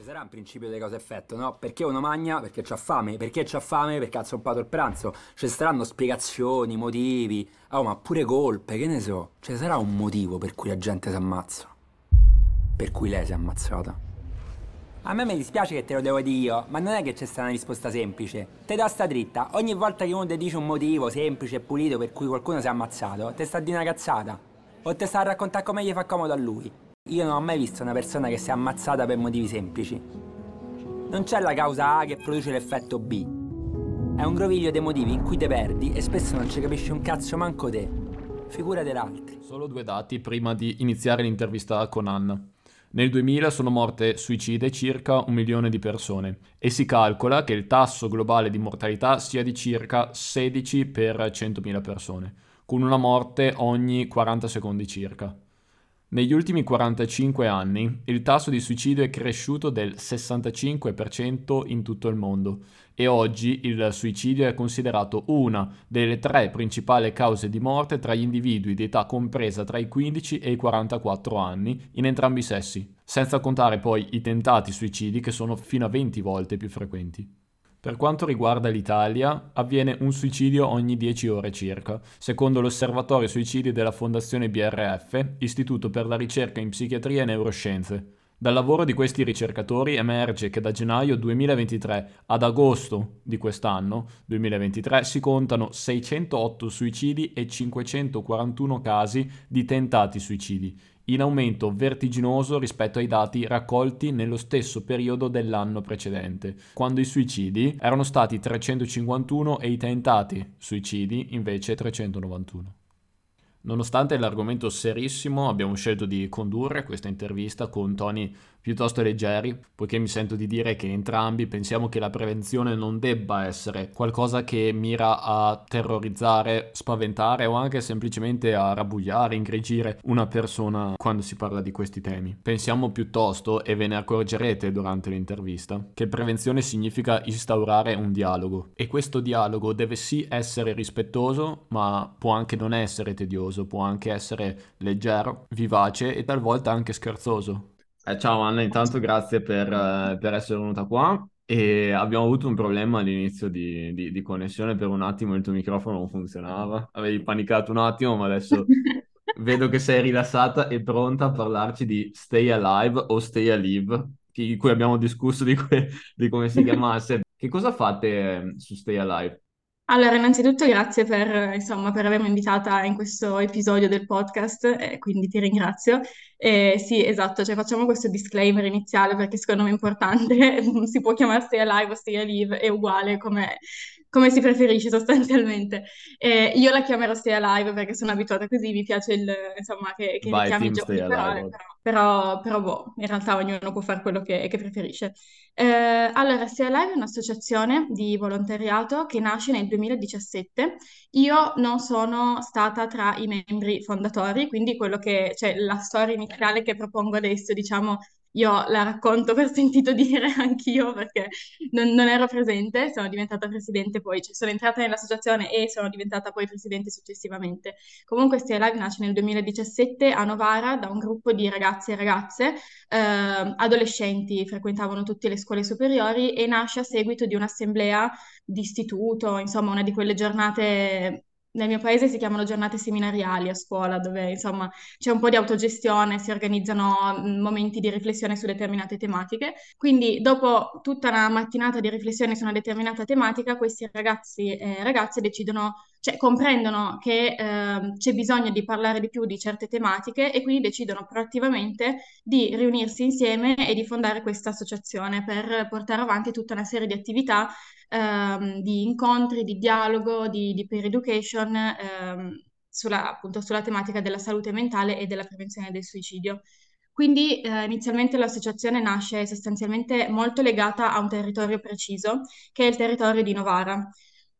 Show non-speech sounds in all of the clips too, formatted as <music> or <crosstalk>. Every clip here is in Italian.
Ci sarà un principio di causa-effetto, no? Perché uno magna? Perché c'ha fame. Perché c'ha fame? Perché ha zoppato il pranzo. Ci saranno spiegazioni, motivi. Oh, ma pure colpe, che ne so. Ci sarà un motivo per cui la gente si ammazza. Per cui lei si è ammazzata. A me mi dispiace che te lo devo dire io, ma non è che c'è stata una risposta semplice. Te do sta dritta. Ogni volta che uno ti dice un motivo semplice e pulito per cui qualcuno si è ammazzato, te sta di una cazzata. O te sta a raccontare come gli fa comodo a lui. Io non ho mai visto una persona che si è ammazzata per motivi semplici. Non c'è la causa A che produce l'effetto B. È un groviglio dei motivi in cui te perdi e spesso non ci capisci un cazzo manco te. Figurate l'altro. Solo due dati prima di iniziare l'intervista con Anna. Nel 2000 sono morte suicide circa un milione di persone e si calcola che il tasso globale di mortalità sia di circa 16 per 100.000 persone, con una morte ogni 40 secondi circa. Negli ultimi 45 anni il tasso di suicidio è cresciuto del 65% in tutto il mondo e oggi il suicidio è considerato una delle tre principali cause di morte tra gli individui di età compresa tra i 15 e i 44 anni in entrambi i sessi, senza contare poi i tentati suicidi che sono fino a 20 volte più frequenti. Per quanto riguarda l'Italia, avviene un suicidio ogni 10 ore circa, secondo l'Osservatorio Suicidi della Fondazione BRF, Istituto per la ricerca in psichiatria e neuroscienze. Dal lavoro di questi ricercatori emerge che da gennaio 2023 ad agosto di quest'anno, 2023, si contano 608 suicidi e 541 casi di tentati suicidi, in aumento vertiginoso rispetto ai dati raccolti nello stesso periodo dell'anno precedente, quando i suicidi erano stati 351 e i tentati suicidi invece 391. Nonostante l'argomento serissimo, abbiamo scelto di condurre questa intervista con toni piuttosto leggeri, poiché mi sento di dire che entrambi pensiamo che la prevenzione non debba essere qualcosa che mira a terrorizzare, spaventare o anche semplicemente a rabbugliare, ingrigire una persona quando si parla di questi temi. Pensiamo piuttosto, e ve ne accorgerete durante l'intervista, che prevenzione significa instaurare un dialogo e questo dialogo deve sì essere rispettoso, ma può anche non essere tedioso, può anche essere leggero, vivace e talvolta anche scherzoso. Eh, ciao Anna, intanto grazie per, eh, per essere venuta qua. E abbiamo avuto un problema all'inizio di, di, di connessione, per un attimo il tuo microfono non funzionava, avevi panicato un attimo, ma adesso <laughs> vedo che sei rilassata e pronta a parlarci di Stay Alive o Stay Alive, di cui abbiamo discusso di, que- di come si <laughs> chiamasse. Che cosa fate eh, su Stay Alive? Allora, innanzitutto grazie per, insomma, per avermi invitata in questo episodio del podcast, e quindi ti ringrazio. E sì, esatto, cioè facciamo questo disclaimer iniziale perché secondo me è importante, <laughs> si può chiamare Stay Alive o Stay Alive, è uguale come come si preferisce sostanzialmente. Eh, io la chiamerò Stay Alive perché sono abituata così, mi piace il, insomma, che, che Vai, richiami team giochi parole, però, però, però, boh, in realtà ognuno può fare quello che, che preferisce. Eh, allora, Stay Alive è un'associazione di volontariato che nasce nel 2017. Io non sono stata tra i membri fondatori, quindi quello che, cioè, la storia iniziale che propongo adesso, diciamo, io la racconto per sentito dire <laughs> anch'io perché non, non, ero presente, sono diventata presidente poi, cioè sono entrata nell'associazione e sono diventata poi presidente successivamente. Comunque Stay Alive nasce nel 2017 a Novara da un gruppo di ragazzi e ragazze, eh, adolescenti, frequentavano tutte le scuole superiori e nasce a seguito di un'assemblea di istituto, insomma una di quelle giornate nel mio paese si chiamano giornate seminariali a scuola, dove insomma c'è un po' di autogestione, si organizzano mm, momenti di riflessione su determinate tematiche. Quindi, dopo tutta una mattinata di riflessione su una determinata tematica, questi ragazzi e ragazze decidono, cioè comprendono che eh, c'è bisogno di parlare di più di certe tematiche e quindi decidono proattivamente di riunirsi insieme e di fondare questa associazione per portare avanti tutta una serie di attività ehm, di incontri, di dialogo, di, di peer education ehm, sulla, appunto, sulla tematica della salute mentale e della prevenzione del suicidio. Quindi eh, inizialmente l'associazione nasce sostanzialmente molto legata a un territorio preciso, che è il territorio di Novara.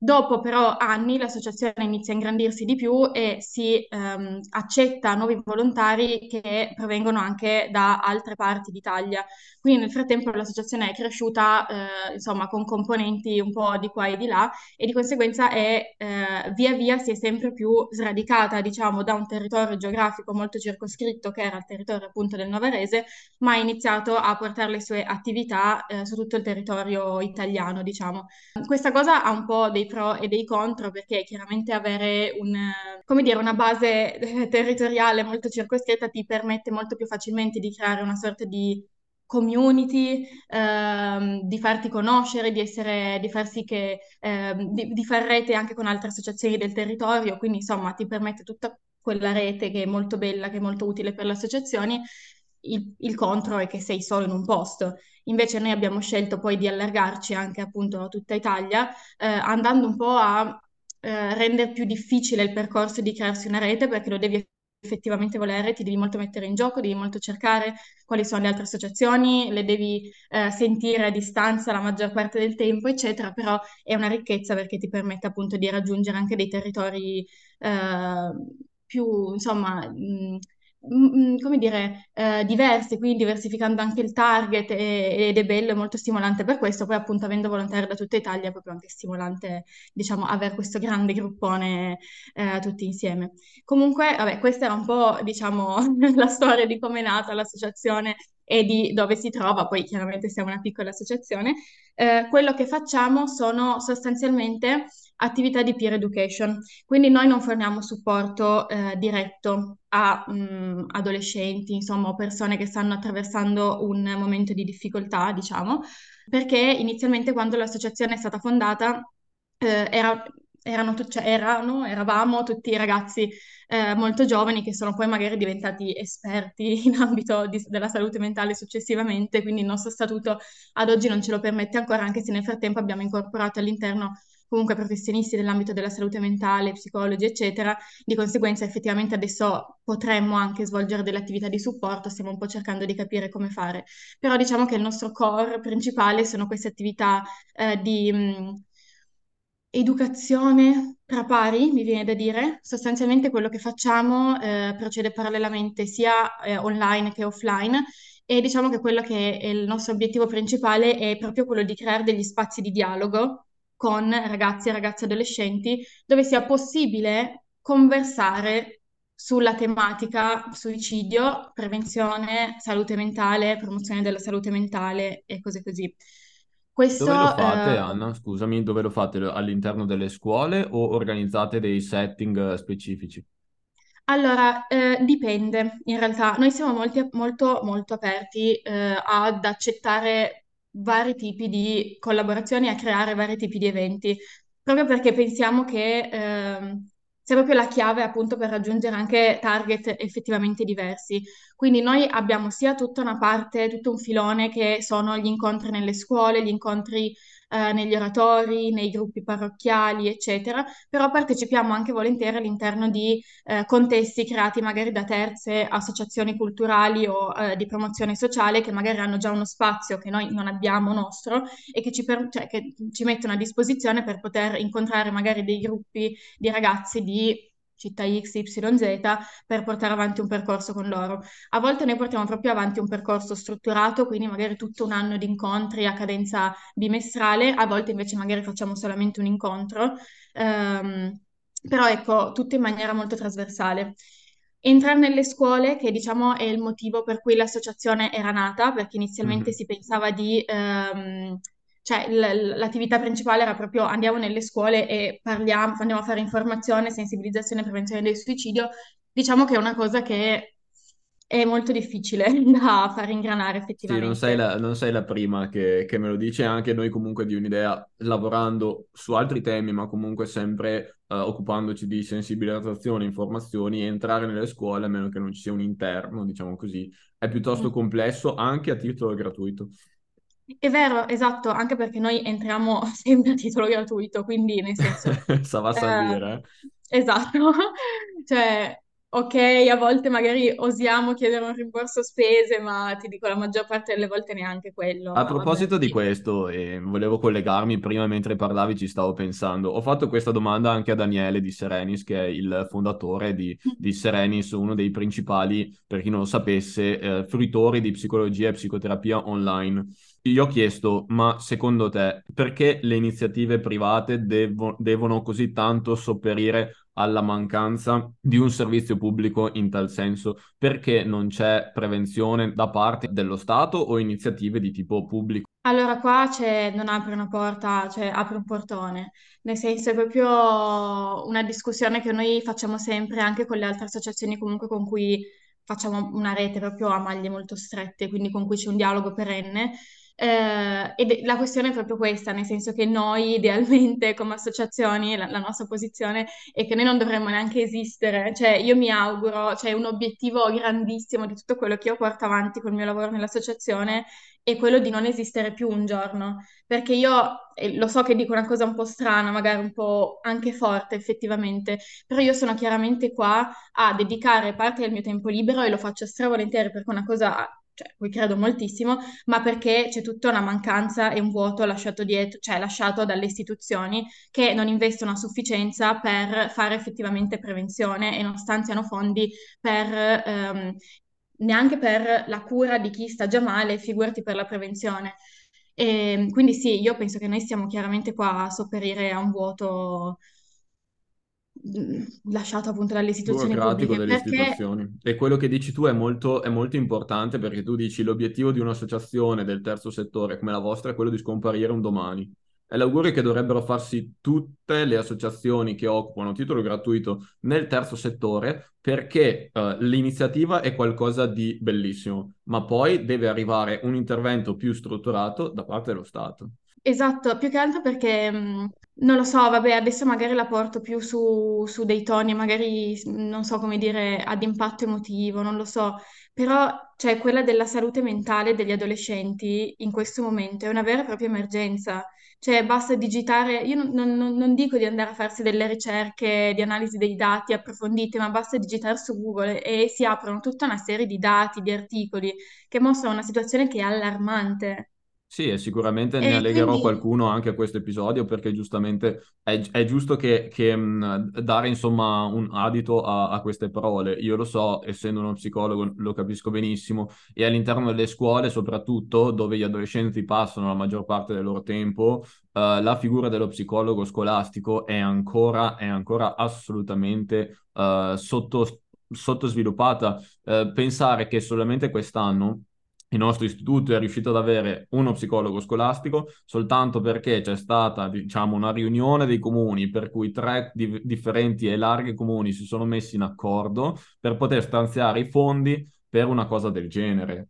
Dopo però anni l'associazione inizia a ingrandirsi di più e si ehm, accetta nuovi volontari che provengono anche da altre parti d'Italia. Quindi nel frattempo l'associazione è cresciuta, eh, insomma, con componenti un po' di qua e di là e di conseguenza è, eh, via via si è sempre più sradicata, diciamo, da un territorio geografico molto circoscritto che era il territorio appunto del Novarese, ma ha iniziato a portare le sue attività, eh, su tutto il territorio italiano, diciamo. Questa cosa ha un po' dei pro e dei contro perché chiaramente avere un, dire, una base <laughs> territoriale molto circoscritta ti permette molto più facilmente di creare una sorta di community, ehm, di farti conoscere, di, essere, di far sì che, ehm, di, di far rete anche con altre associazioni del territorio, quindi insomma ti permette tutta quella rete che è molto bella, che è molto utile per le associazioni. Il, il contro è che sei solo in un posto. Invece noi abbiamo scelto poi di allargarci anche appunto a tutta Italia, eh, andando un po' a eh, rendere più difficile il percorso di crearsi una rete perché lo devi effettivamente volere, ti devi molto mettere in gioco, devi molto cercare quali sono le altre associazioni, le devi eh, sentire a distanza la maggior parte del tempo, eccetera, però è una ricchezza perché ti permette appunto di raggiungere anche dei territori eh, più, insomma, mh, Mm, mm, come dire, eh, diverse, quindi diversificando anche il target e- ed è bello, è molto stimolante per questo. Poi appunto avendo volontari da tutta Italia è proprio anche stimolante, diciamo, avere questo grande gruppone eh, tutti insieme. Comunque, vabbè, questa era un po', diciamo, <laughs> la storia di come è nata l'associazione e di dove si trova, poi chiaramente siamo una piccola associazione. Eh, quello che facciamo sono sostanzialmente attività di peer education, quindi noi non forniamo supporto eh, diretto a mh, mm, adolescenti, insomma, o persone che stanno attraversando un momento di difficoltà, diciamo, perché inizialmente quando l'associazione è stata fondata eh, era, erano, cioè, erano, eravamo tutti ragazzi eh, molto giovani che sono poi magari diventati esperti <laughs> in ambito di, della salute mentale successivamente, quindi il nostro statuto ad oggi non ce lo permette ancora, anche se nel frattempo abbiamo incorporato all'interno comunque professionisti dell'ambito della salute mentale, psicologi, eccetera. Di conseguenza, effettivamente adesso potremmo anche svolgere delle attività di supporto, stiamo un po' cercando di capire come fare. Però diciamo che il nostro core principale sono queste attività eh, di mh, educazione tra pari, mi viene da dire. Sostanzialmente quello che facciamo eh, procede parallelamente sia eh, online che offline. E diciamo che quello che è il nostro obiettivo principale è proprio quello di creare degli spazi di dialogo con ragazzi e ragazze adolescenti dove sia possibile conversare sulla tematica suicidio, prevenzione, salute mentale, promozione della salute mentale e cose così. Questo, dove lo fate, eh... Anna? Scusami, dove lo fate? All'interno delle scuole o organizzate dei setting specifici? Allora, eh, dipende in realtà. Noi siamo molti, molto, molto aperti eh, ad accettare vari tipi di collaborazioni, a creare vari tipi di eventi, proprio perché pensiamo che ehm, sia proprio la chiave appunto per raggiungere anche target effettivamente diversi. Quindi noi abbiamo sia tutta una parte, tutto un filone che sono gli incontri nelle scuole, gli incontri eh, negli oratori, nei gruppi parrocchiali, eccetera, però partecipiamo anche volentieri all'interno di eh, contesti creati magari da terze associazioni culturali o eh, di promozione sociale che magari hanno già uno spazio che noi non abbiamo nostro e che ci, per, cioè, che ci mettono a disposizione per poter incontrare magari dei gruppi di ragazzi di città X, Y, Z per portare avanti un percorso con loro. A volte noi portiamo proprio avanti un percorso strutturato, quindi magari tutto un anno di incontri a cadenza bimestrale, a volte invece magari facciamo solamente un incontro, um, però ecco, tutto in maniera molto trasversale. Entrare nelle scuole, che diciamo è il motivo per cui l'associazione era nata, perché inizialmente mm-hmm. si pensava di um, cioè l- l'attività principale era proprio andiamo nelle scuole e parliamo, andiamo a fare informazione, sensibilizzazione e prevenzione del suicidio. Diciamo che è una cosa che è molto difficile <laughs> da far ingranare effettivamente. Sì, non sei la, non sei la prima che, che, me lo dice, anche noi comunque di un'idea, lavorando su altri temi, ma comunque sempre uh, occupandoci di sensibilizzazione, informazioni, entrare nelle scuole, a meno che non ci sia un interno, diciamo così, è piuttosto mm. complesso anche a titolo gratuito. È vero, esatto, anche perché noi entriamo <laughs> sempre a titolo gratuito, quindi nel senso... <laughs> Sa va a salire. Eh, esatto, <laughs> cioè ok, a volte magari osiamo chiedere un rimborso spese, ma ti dico la maggior parte delle volte neanche quello. A ma vabbè, proposito di sì. questo, e volevo collegarmi prima mentre parlavi, ci stavo pensando. Ho fatto questa domanda anche a Daniele di Serenis, che è il fondatore di, di Serenis, uno dei principali, per chi non lo sapesse, eh, fruitori di psicologia e psicoterapia online. Gli ho chiesto, ma secondo te perché le iniziative private devo- devono così tanto sopperire alla mancanza di un servizio pubblico in tal senso? Perché non c'è prevenzione da parte dello Stato o iniziative di tipo pubblico? Allora, qua c'è, non apre una porta, cioè apre un portone, nel senso è proprio una discussione che noi facciamo sempre anche con le altre associazioni comunque con cui facciamo una rete proprio a maglie molto strette, quindi con cui c'è un dialogo perenne. Eh, ed la questione è proprio questa, nel senso che noi idealmente come associazioni, la, la nostra posizione è che noi non dovremmo neanche esistere, cioè io mi auguro, cioè un obiettivo grandissimo di tutto quello che io porto avanti col mio lavoro nell'associazione è quello di non esistere più un giorno, perché io eh, lo so che dico una cosa un po' strana, magari un po' anche forte effettivamente, però io sono chiaramente qua a dedicare parte del mio tempo libero e lo faccio stravolentieri perché è una cosa, cioè, cui credo moltissimo, ma perché c'è tutta una mancanza e un vuoto lasciato dietro, cioè lasciato dalle istituzioni che non investono a sufficienza per fare effettivamente prevenzione e non stanziano fondi per ehm, neanche per la cura di chi sta già male, figurati per la prevenzione. E, quindi sì, io penso che noi stiamo chiaramente qua a sopperire a un vuoto lasciato appunto dalle istituzioni burocratico pubbliche, delle perché istituzioni. E quello che dici tu è molto, è molto importante perché tu dici l'obiettivo di un'associazione del terzo settore come la vostra è quello di scomparire un domani. È l'augurio che dovrebbero farsi tutte le associazioni che occupano titolo gratuito nel terzo settore perché eh, l'iniziativa è qualcosa di bellissimo, ma poi deve arrivare un intervento più strutturato da parte dello Stato. Esatto, più che altro perché mh, non lo so, vabbè, adesso magari la porto più su, su dei toni, magari non so come dire, ad impatto emotivo, non lo so, però cioè, quella della salute mentale degli adolescenti in questo momento è una vera e propria emergenza. Cioè, basta digitare, io non, non- non- dico di andare a farsi delle ricerche di analisi dei dati approfondite, ma basta digitare su Google e si aprono tutta una serie di dati, di articoli che mostrano una situazione che è allarmante. Sì, e sicuramente ne E allegherò quindi qualcuno anche a questo episodio perché giustamente è, è giusto che, che, mh, dare insomma un adito a, a queste parole. Io lo so, essendo uno psicologo, lo capisco benissimo e all'interno delle scuole, soprattutto dove gli adolescenti passano la maggior parte del loro tempo, eh, la figura dello psicologo scolastico è ancora, è ancora assolutamente eh, sotto, sottosviluppata. Eh, pensare che solamente quest'anno il nostro istituto è riuscito ad avere uno psicologo scolastico soltanto perché c'è stata, diciamo, una riunione dei comuni per cui tre di- differenti e larghi comuni si sono messi in accordo per poter stanziare i fondi per una cosa del genere.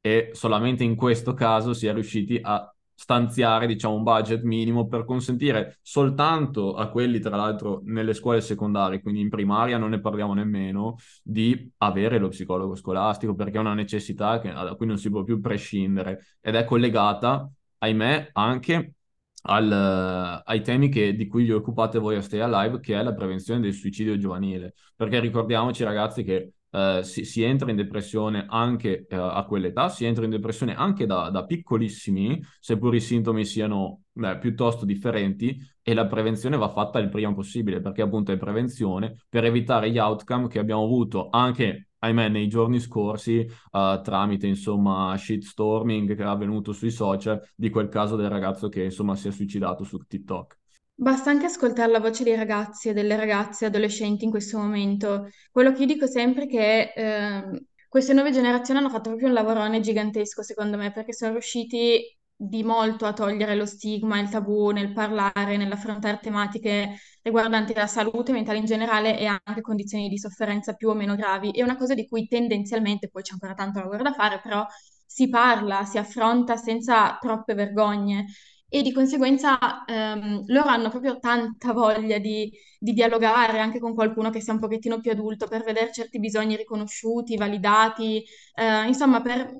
E solamente in questo caso si è riusciti a stanziare, diciamo, un budget minimo per consentire soltanto a quelli, tra l'altro, nelle scuole secondarie, quindi in primaria non ne parliamo nemmeno, di avere lo psicologo scolastico, perché è una necessità che- da cui non si può più prescindere ed è collegata, ahimè, anche al- ai temi che- di cui vi occupate voi a Stay Alive, che è la prevenzione del suicidio giovanile. Perché ricordiamoci, ragazzi, che eh, si, si entra in depressione anche eh, a quell'età, si entra in depressione anche da, da piccolissimi, seppur i sintomi siano beh, piuttosto differenti, e la prevenzione va fatta il prima possibile, perché appunto è prevenzione per evitare gli outcome che abbiamo avuto anche, ahimè, nei giorni scorsi, eh, tramite insomma shitstorming che è avvenuto sui social di quel caso del ragazzo che insomma si è suicidato su TikTok. Basta anche ascoltare la voce dei ragazzi e delle ragazze adolescenti in questo momento. Quello che io dico sempre è che ehm, queste nuove generazioni hanno fatto proprio un lavorone gigantesco, secondo me, perché sono riusciti di molto a togliere lo stigma, il tabù nel parlare, nell'affrontare tematiche riguardanti la salute mentale in generale e anche condizioni di sofferenza più o meno gravi. È una cosa di cui tendenzialmente, poi c'è ancora tanto lavoro da fare, però si parla, si affronta senza troppe vergogne e di conseguenza ehm, loro hanno proprio tanta voglia di, di dialogare anche con qualcuno che sia un pochettino più adulto per vedere certi bisogni riconosciuti, validati, eh, insomma per,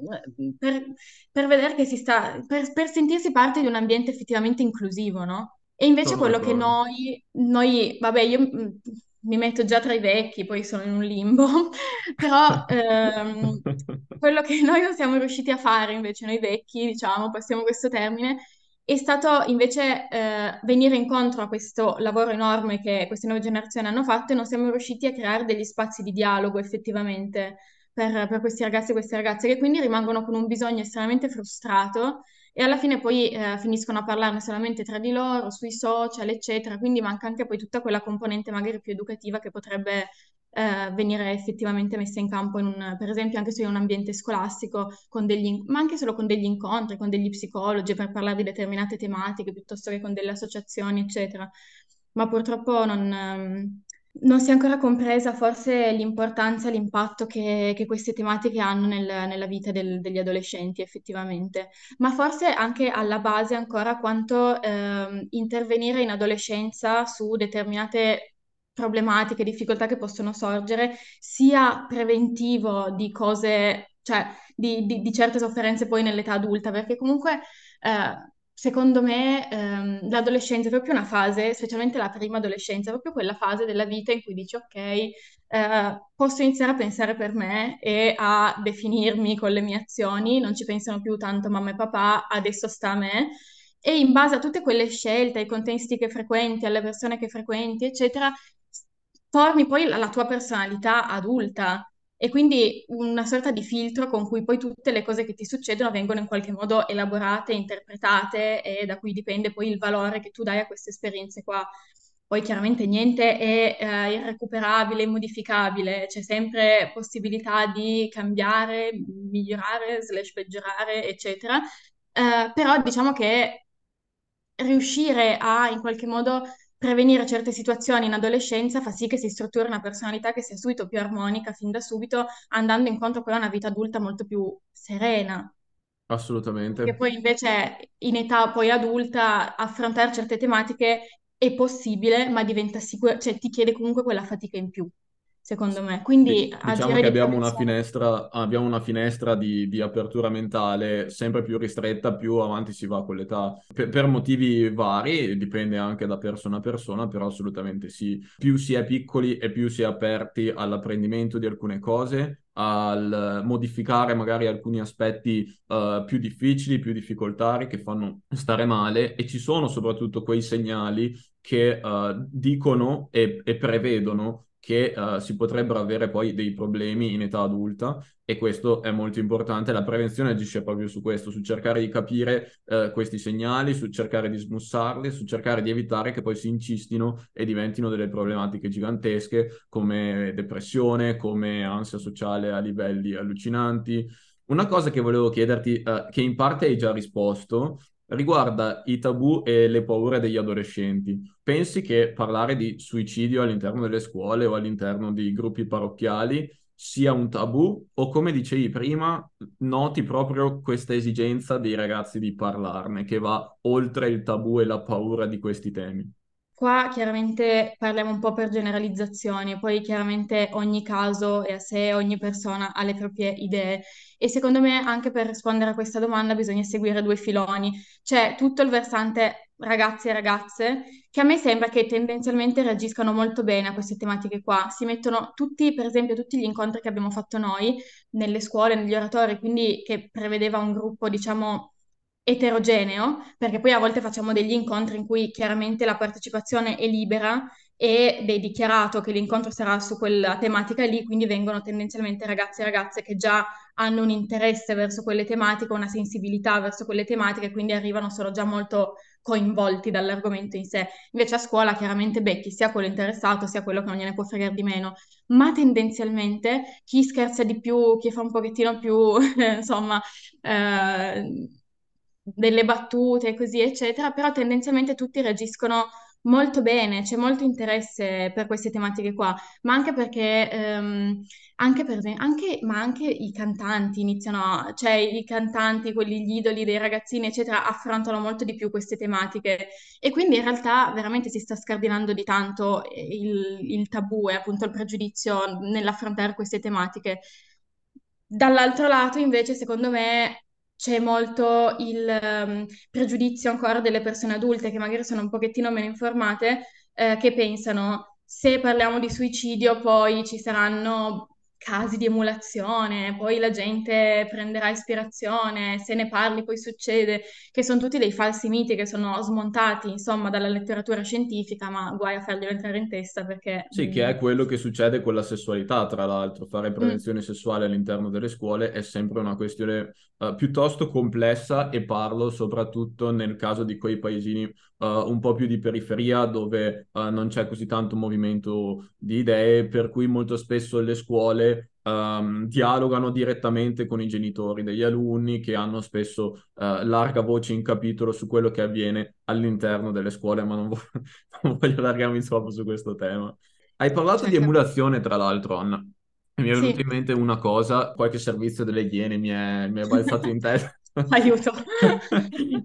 per- per vedere che si sta, per, per sentirsi parte di un ambiente effettivamente inclusivo, no? E invece Sono quello che d'accordo. noi, noi vabbè, io mi metto già tra i vecchi, poi sono in un limbo, <laughs> però ehm, <laughs> quello che noi non siamo riusciti a fare invece, noi vecchi, diciamo, passiamo questo termine, è stato invece eh, venire incontro a questo lavoro enorme che queste nuove generazioni hanno fatto e non siamo riusciti a creare degli spazi di dialogo effettivamente per, per questi ragazzi e queste ragazze che quindi rimangono con un bisogno estremamente frustrato e alla fine poi eh, finiscono a parlarne solamente tra di loro, sui social, eccetera, quindi manca anche poi tutta quella componente magari più educativa che potrebbe eh, venire effettivamente messa in campo in un, per esempio anche se in un ambiente scolastico, degli, ma anche solo con degli incontri, con degli psicologi per parlare di determinate tematiche, piuttosto che con delle associazioni, eccetera. Ma purtroppo non, ehm, non si è ancora compresa forse l'importanza, l'impatto che, che queste tematiche hanno nel- nella vita del- degli adolescenti effettivamente, ma forse anche alla base ancora quanto ehm, intervenire in adolescenza su determinate problematiche, difficoltà che possono sorgere, sia preventivo di cose, cioè di, di- di certe sofferenze poi nell'età adulta, perché comunque eh, secondo me ehm, l'adolescenza è proprio una fase, specialmente la prima adolescenza, è proprio quella fase della vita in cui dici ok, eh, posso iniziare a pensare per me e a definirmi con le mie azioni, non ci pensano più tanto mamma e papà, adesso sta a me. E in base a tutte quelle scelte, ai contesti che frequenti, alle persone che frequenti, eccetera, formi poi la, tua personalità adulta e quindi una sorta di filtro con cui poi tutte le cose che ti succedono vengono in qualche modo elaborate, interpretate e da cui dipende poi il valore che tu dai a queste esperienze qua. Poi chiaramente niente è eh, irrecuperabile, immodificabile, c'è sempre possibilità di cambiare, migliorare, slash peggiorare, eccetera. Eh, però diciamo che riuscire a in qualche modo prevenire certe situazioni in adolescenza fa sì che si strutturi una personalità che sia subito più armonica fin da subito, andando incontro poi a una vita adulta molto più serena. Che Assolutamente. poi invece in età poi adulta affrontare certe tematiche è possibile, ma diventa sicuro, cioè ti chiede comunque quella fatica in più, secondo me. Quindi Di- Diciamo che abbiamo una finestra, abbiamo una finestra di, di apertura mentale sempre più ristretta, più avanti si va con l'età, per, per motivi vari, dipende anche da persona a persona, però assolutamente sì. Più si è piccoli e più si è aperti all'apprendimento di alcune cose, al modificare magari alcuni aspetti eh, più difficili, più difficoltari che fanno stare male e ci sono soprattutto quei segnali che eh, dicono e, e prevedono che uh, si potrebbero avere poi dei problemi in età adulta e questo è molto importante. La prevenzione agisce proprio su questo, su cercare di capire uh, questi segnali, su cercare di smussarli, su cercare di evitare che poi si incistino e diventino delle problematiche gigantesche come depressione, come ansia sociale a livelli allucinanti. Una cosa che volevo chiederti, uh, che in parte hai già risposto, riguarda i tabù e le paure degli adolescenti. Pensi che parlare di suicidio all'interno delle scuole o all'interno di gruppi parrocchiali sia un tabù o come dicevi prima, noti proprio questa esigenza dei ragazzi di parlarne, che va oltre il tabù e la paura di questi temi? Qua chiaramente parliamo un po' per generalizzazioni, poi chiaramente ogni caso è a sé, ogni persona ha le proprie idee e secondo me anche per rispondere a questa domanda bisogna seguire due filoni. C'è tutto il versante ragazzi e ragazze che a me sembra che tendenzialmente reagiscano molto bene a queste tematiche qua. Si mettono tutti, per esempio, tutti gli incontri che abbiamo fatto noi nelle scuole, negli oratori, quindi che prevedeva un gruppo, diciamo eterogeneo, perché poi a volte facciamo degli incontri in cui chiaramente la partecipazione è libera ed è dichiarato che l'incontro sarà su quella tematica lì, quindi vengono tendenzialmente ragazzi e ragazze che già hanno un interesse verso quelle tematiche, una sensibilità verso quelle tematiche, quindi arrivano, sono già molto coinvolti dall'argomento in sé. Invece a scuola chiaramente becchi sia quello interessato sia quello che non gliene può fregare di meno, ma tendenzialmente chi scherza di più, chi fa un pochettino più, <laughs> insomma, eh, delle battute così, eccetera, però tendenzialmente tutti reagiscono molto bene, c'è molto interesse per queste tematiche qua, ma anche perché, ehm, anche per, anche, ma anche i cantanti iniziano, cioè i cantanti, quelli gli idoli dei ragazzini, eccetera, affrontano molto di più queste tematiche e quindi in realtà veramente si sta scardinando di tanto il, il tabù e appunto il pregiudizio nell'affrontare queste tematiche. Dall'altro lato, invece, secondo me c'è molto il ehm, pregiudizio ancora delle persone adulte che magari sono un pochettino meno informate, eh, che pensano se parliamo di suicidio, poi ci saranno casi di emulazione, poi la gente prenderà ispirazione, se ne parli poi succede, che sono tutti dei falsi miti che sono smontati, insomma, dalla letteratura scientifica, ma guai a farglielo entrare in testa perché... Sì, che è mm, quello che succede con la sessualità, tra l'altro. Fare mm, prevenzione sessuale all'interno delle scuole è sempre una questione eh, piuttosto complessa e parlo soprattutto nel caso di quei paesini eh, un po' più di periferia dove eh, non c'è così tanto movimento di idee, per cui molto spesso le scuole ehm, dialogano direttamente con i genitori degli alunni che hanno spesso eh, larga voce in capitolo su quello che avviene all'interno delle scuole, ma non, vo- <laughs> non voglio allargarmi troppo su questo tema. Hai parlato di certo. emulazione, tra l'altro, Anna. Mi è venuta Sì, in mente una cosa, qualche servizio delle Iene mi è, mi è balzato <laughs> in testa. <laughs> aiuto.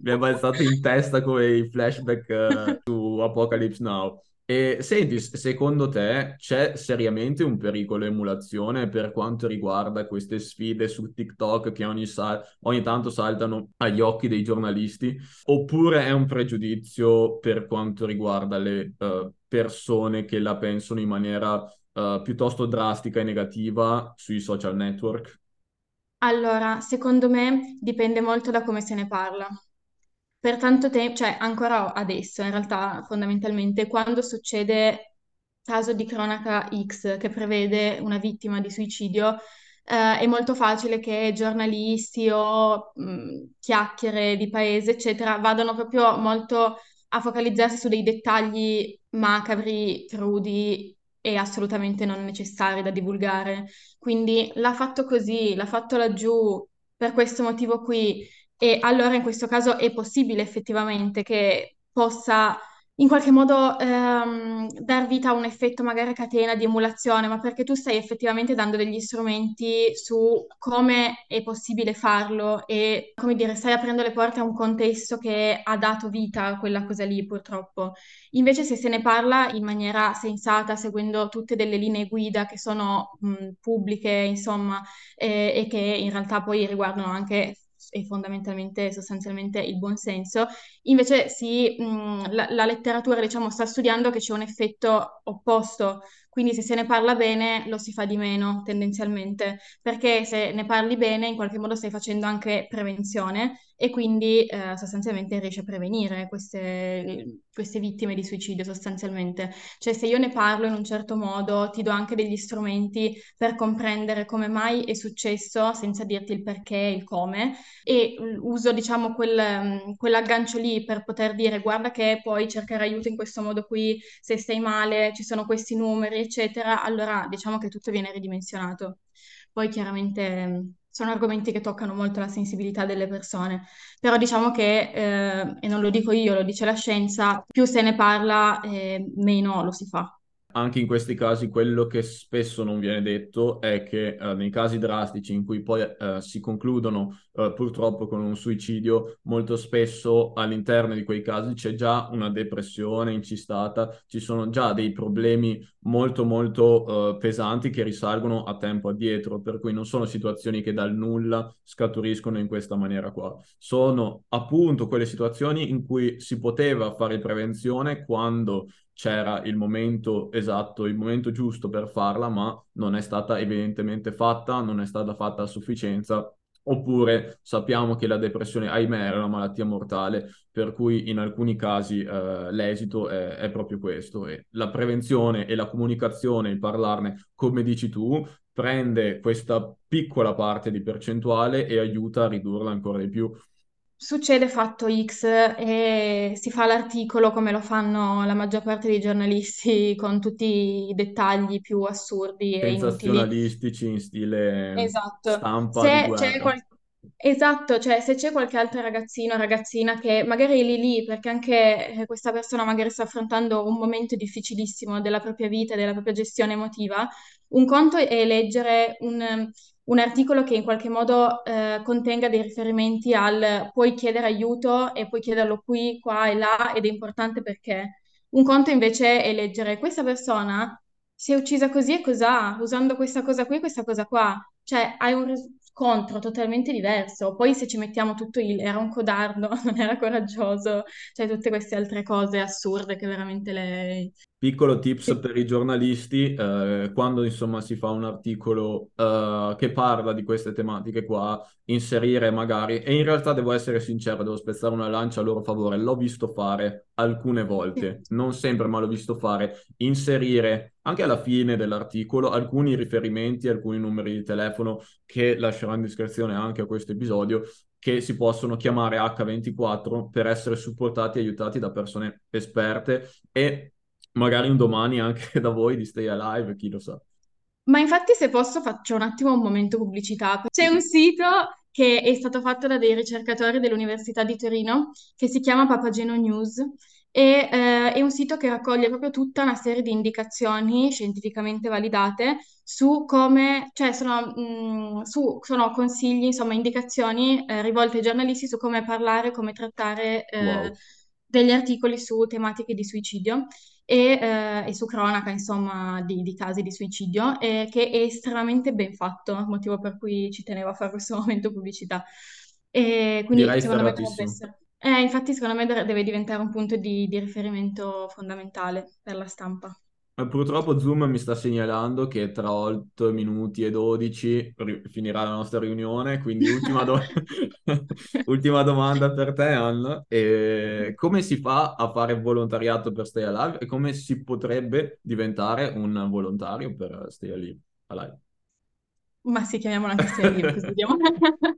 Mi è balzato in testa come i flashback eh, su Apocalypse Now. E senti, secondo te c'è seriamente un pericolo emulazione per quanto riguarda queste sfide su TikTok che ogni, sa- ogni tanto saltano agli occhi dei giornalisti? Oppure è un pregiudizio per quanto riguarda le eh, persone che la pensano in maniera eh, piuttosto drastica e negativa sui social network? Allora, secondo me dipende molto da come se ne parla. Per tanto tempo, cioè ancora adesso, in realtà, fondamentalmente, quando succede caso di cronaca X che prevede una vittima di suicidio, eh, è molto facile che giornalisti o mh, chiacchiere di paese, eccetera, vadano proprio molto a focalizzarsi su dei dettagli macabri, crudi e assolutamente non necessari da divulgare. Quindi l'ha fatto così, l'ha fatto laggiù per questo motivo qui. E allora in questo caso è possibile effettivamente che possa in qualche modo ehm, dar vita a un effetto magari a catena di emulazione, ma perché tu stai effettivamente dando degli strumenti su come è possibile farlo e, come dire, stai aprendo le porte a un contesto che ha dato vita a quella cosa lì, purtroppo. Invece se se ne parla in maniera sensata, seguendo tutte delle linee guida che sono mh, pubbliche, insomma, eh, e che in realtà poi riguardano anche e fondamentalmente, sostanzialmente il buon senso. Invece sì, mh, la, la letteratura, diciamo, sta studiando che c'è un effetto opposto, quindi se se ne parla bene lo si fa di meno tendenzialmente, perché se ne parli bene in qualche modo stai facendo anche prevenzione e quindi eh, sostanzialmente riesci a prevenire queste, queste vittime di suicidio sostanzialmente. Cioè se io ne parlo in un certo modo, ti do anche degli strumenti per comprendere come mai è successo senza dirti il perché il come e uso diciamo quel, quell'aggancio lì per poter dire guarda che puoi cercare aiuto in questo modo qui, se stai male ci sono questi numeri eccetera, allora diciamo che tutto viene ridimensionato. Poi chiaramente mh, sono argomenti che toccano molto la sensibilità delle persone, però diciamo che, eh, e non lo dico io, lo dice la scienza, più se ne parla, eh, meno lo si fa. Anche in questi casi quello che spesso non viene detto è che eh, nei casi drastici in cui poi eh, si concludono eh, purtroppo con un suicidio, molto spesso all'interno di quei casi c'è già una depressione incistata, ci sono già dei problemi molto molto eh, pesanti che risalgono a tempo addietro, per cui non sono situazioni che dal nulla scaturiscono in questa maniera qua. Sono appunto quelle situazioni in cui si poteva fare prevenzione quando c'era il momento esatto, il momento giusto per farla, ma non è stata evidentemente fatta, non è stata fatta a sufficienza. Oppure sappiamo che la depressione, ahimè, è una malattia mortale, per cui in alcuni casi eh, l'esito è, è proprio questo. E la prevenzione e la comunicazione, il parlarne, come dici tu, prende questa piccola parte di percentuale e aiuta a ridurla ancora di più. Succede fatto X e si fa l'articolo come lo fanno la maggior parte dei giornalisti <laughs> con tutti i dettagli più assurdi e. Sensazionalistici in stile Esatto. stampa Se c'è qual- Esatto, cioè se c'è qualche altro ragazzino o ragazzina che magari è lì lì perché anche eh, questa persona magari sta affrontando un momento difficilissimo della propria vita, della propria gestione emotiva, un conto è leggere un, un articolo che in qualche modo eh, contenga dei riferimenti al puoi chiedere aiuto e puoi chiederlo qui, qua e là ed è importante perché. Un conto invece è leggere questa persona si è uccisa così e cos'ha, usando questa cosa qui e questa cosa qua. Cioè, hai un ris- scontro totalmente diverso. Poi se ci mettiamo tutto il era un codardo, <laughs> non era coraggioso, cioè tutte queste altre cose assurde che veramente lei... Piccolo tips per i giornalisti, eh, quando insomma si fa un articolo eh, che parla di queste tematiche qua, inserire magari, e in realtà devo essere sincero, devo spezzare una lancia a loro favore, l'ho visto fare alcune volte, non sempre, ma l'ho visto fare, inserire anche alla fine dell'articolo alcuni riferimenti, alcuni numeri di telefono che lascerò in descrizione anche a questo episodio, che si possono chiamare H24 per essere supportati e aiutati da persone esperte e magari un domani anche <laughs> da voi di Stay Alive, chi lo sa. Ma infatti se posso faccio un attimo un momento pubblicità. C'è un sito che è stato fatto da dei ricercatori dell'Università di Torino che si chiama Papageno News e eh, è un sito che raccoglie proprio tutta una serie di indicazioni scientificamente validate su come, cioè sono, mh, mm, su, sono consigli, insomma indicazioni eh, rivolte ai giornalisti su come parlare, come trattare eh, wow. degli articoli su tematiche di suicidio e, eh, e su cronaca, insomma, di, di, casi di suicidio, e che è estremamente ben fatto, motivo per cui ci tenevo a fare questo <laughs> momento pubblicità. E quindi Direi secondo me dovrebbe essere... Eh, infatti secondo me deve diventare un punto di, di riferimento fondamentale per la stampa. Purtroppo Zoom mi sta segnalando che tra 8 minuti e 12 ri- finirà la nostra riunione, quindi ultima, do- <laughs> ultima domanda per te Anna. E come si fa a fare volontariato per Stay Alive e come si potrebbe diventare un volontario per Stay Alive? Ma sì, chiamiamola anche Stay Alive, così diamo... <laughs>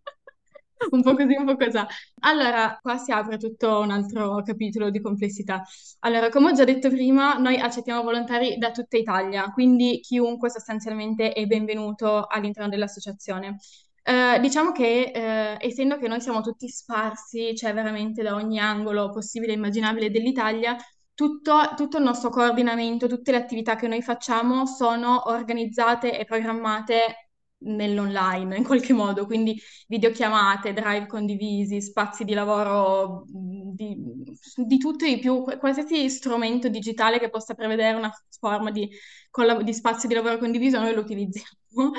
<laughs> un po' così, un po' così. Allora, qua si apre tutto un altro capitolo di complessità. Allora, come ho già detto prima, noi accettiamo volontari da tutta Italia, quindi chiunque sostanzialmente è benvenuto all'interno dell'associazione. Uh, diciamo che uh, essendo che noi siamo tutti sparsi, cioè veramente da ogni angolo possibile e immaginabile dell'Italia, tutto, tutto, il nostro coordinamento, tutte le attività che noi facciamo sono organizzate e programmate nell'online in qualche modo, quindi videochiamate, drive condivisi, spazi di lavoro di, di tutto e più, qualsiasi strumento digitale che possa prevedere una forma di, di spazio di lavoro condiviso, noi lo utilizziamo. <laughs>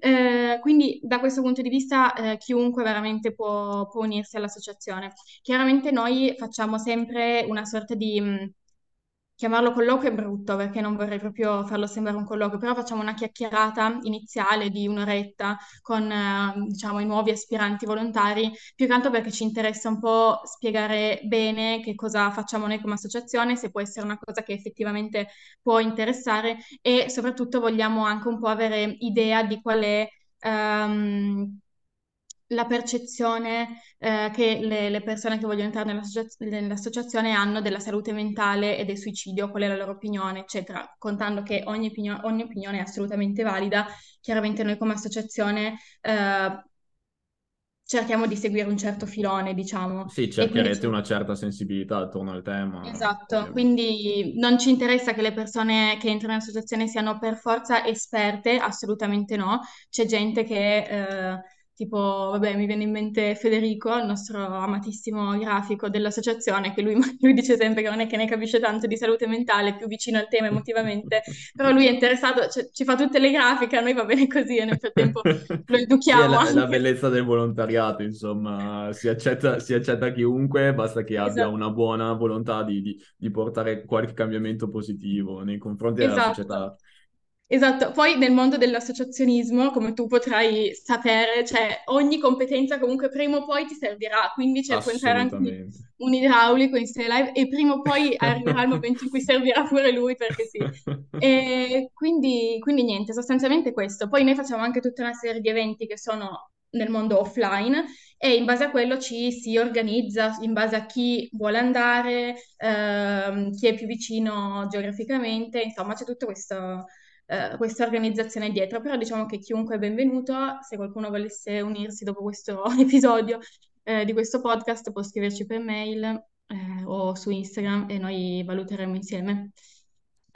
Eh, quindi da questo punto di vista eh, chiunque veramente può, può unirsi all'associazione. Chiaramente noi facciamo sempre una sorta di chiamarlo colloquio è brutto perché non vorrei proprio farlo sembrare un colloquio, però facciamo una chiacchierata iniziale di un'oretta con eh, diciamo, i nuovi aspiranti volontari, più che altro perché ci interessa un po' spiegare bene che cosa facciamo noi come associazione, se può essere una cosa che effettivamente può interessare e soprattutto vogliamo anche un po' avere idea di qual è... Um, la percezione eh, che le, le, persone che vogliono entrare nell'associa- nell'associazione hanno della salute mentale e del suicidio, qual è la loro opinione, eccetera, contando che ogni, opinio- ogni opinione è assolutamente valida. Chiaramente noi come associazione eh, cerchiamo di seguire un certo filone, diciamo. Sì, cercherete quindi... una certa sensibilità attorno al tema. Esatto, quindi non ci interessa che le persone che entrano in associazione siano per forza esperte, assolutamente no. C'è gente che... Tipo, vabbè, mi viene in mente Federico, il nostro amatissimo grafico dell'associazione, che lui, <laughs> lui, dice sempre che non è che ne capisce tanto di salute mentale, è più vicino al tema emotivamente, <laughs> però lui è interessato, cioè, ci fa tutte le grafiche, a noi va bene così e nel frattempo <laughs> lo educhiamo. Sì, è la, la, bellezza del volontariato, insomma, si accetta, si accetta chiunque, basta che esatto. abbia una buona volontà di, di, di, portare qualche cambiamento positivo nei confronti della esatto. società. Esatto, poi nel mondo dell'associazionismo, come tu potrai sapere, cioè ogni competenza comunque prima o poi ti servirà, quindi c'è può entrare anche un, un idraulico in Stay Live e prima o poi <laughs> arriverà il momento in cui servirà pure lui perché sì. E quindi, quindi niente, sostanzialmente questo. Poi noi facciamo anche tutta una serie di eventi che sono nel mondo offline e in base a quello ci si organizza in base a chi vuole andare, ehm, chi è più vicino geograficamente, insomma c'è tutto questo eh, questa organizzazione dietro, però diciamo che chiunque è benvenuto, se qualcuno volesse unirsi dopo questo <laughs> episodio eh, di questo podcast può scriverci per mail eh, o su Instagram e noi valuteremo insieme.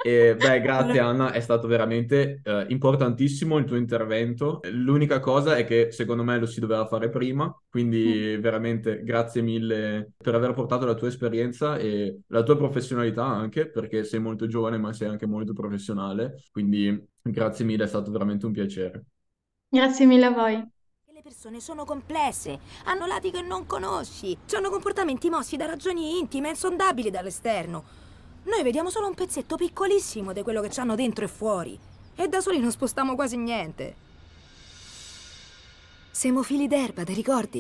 E, beh, grazie Anna, è stato veramente eh, importantissimo il tuo intervento. L'unica cosa è che secondo me lo si doveva fare prima, quindi mm. veramente grazie mille per aver portato la tua esperienza e la tua professionalità anche, perché sei molto giovane ma sei anche molto professionale, quindi grazie mille, è stato veramente un piacere. Grazie mille a voi. Le persone sono complesse, hanno lati che non conosci, hanno comportamenti mossi da ragioni intime, insondabili dall'esterno. Noi vediamo solo un pezzetto piccolissimo di quello che hanno dentro e fuori. E da soli non spostiamo quasi niente. Siamo fili d'erba, ti ricordi?